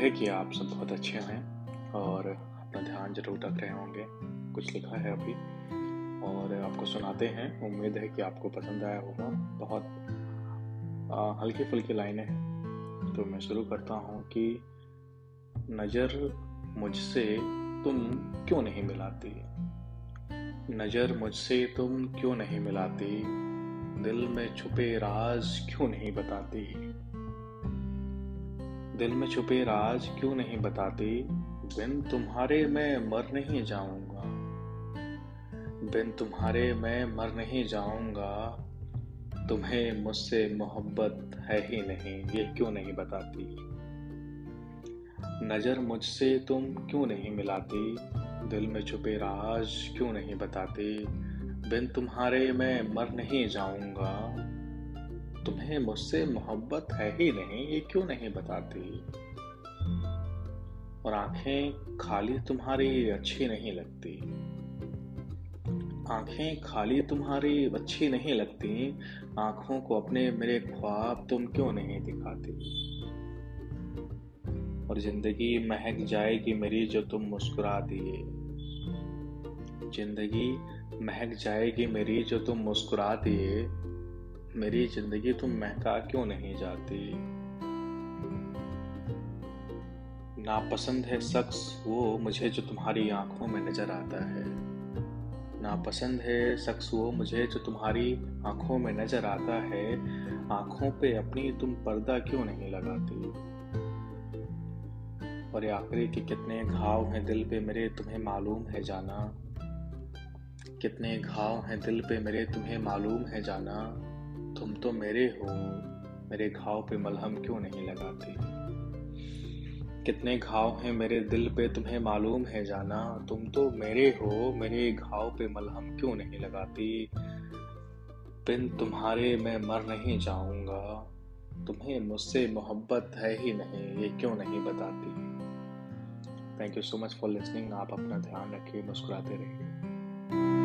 है कि आप सब बहुत अच्छे हैं और अपना ध्यान ज़रूर रख रहे होंगे। कुछ लिखा है अभी और आपको सुनाते हैं। उम्मीद है कि आपको पसंद आया होगा। बहुत हल्की फुल्की लाइनें हैं। तो मैं शुरू करता हूँ कि नज़र मुझसे तुम क्यों नहीं मिलाती? नज़र मुझसे तुम क्यों नहीं मिलाती? दिल में छुपे राज क्यों नहीं बताती? दिल में छुपे राज क्यों नहीं बताती? बिन तुम्हारे मैं मर नहीं जाऊँगा। बिन तुम्हारे मैं मर नहीं जाऊँगा। तुम्हें मुझसे मोहब्बत है ही नहीं, ये क्यों नहीं बताती? नज़र मुझसे तुम क्यों नहीं मिलाती? दिल में छुपे राज क्यों नहीं बताती? बिन तुम्हारे मैं मर नहीं जाऊँगा। तुम्हें मुझसे मोहब्बत है ही नहीं, ये क्यों नहीं बताती? और आँखें खाली तुम्हारी अच्छी नहीं लगती। आँखें खाली तुम्हारी अच्छी नहीं लगती, आँखों को अपने मेरे ख्वाब तुम क्यों नहीं दिखाती? और ज़िंदगी महक जाएगी मेरी जो तुम मुस्कुरा दिए। ज़िंदगी महक जाएगी मेरी जो तुम मुस्कुरा दिए। मेरी ज़िंदगी तुम महका क्यों नहीं जाती? नापसंद है शख्स वो मुझे जो तुम्हारी आँखों में नज़र आता है। नापसंद है शख्स वो मुझे जो तुम्हारी आँखों में नज़र आता है। आँखों पे अपनी तुम पर्दा क्यों नहीं लगाती? और आखिरी के कितने घाव हैं दिल पे मेरे तुम्हें मालूम है जाना। कितने घाव हैं दिल पे मेरे तुम्हें मालूम है जाना। तुम तो मेरे हो, मेरे घाव पे मलहम क्यों नहीं लगाती? कितने घाव हैं मेरे दिल पे, तुम्हें मालूम है जाना। तुम तो मेरे हो, मेरे घाव पे मलहम क्यों नहीं लगाती? बिन तुम्हारे मैं मर नहीं जाऊँगा। तुम्हें मुझसे मोहब्बत है ही नहीं, ये क्यों नहीं बताती? Thank you so much for listening आप अपना ध्यान रखिए, मुस्कुराते रहिए।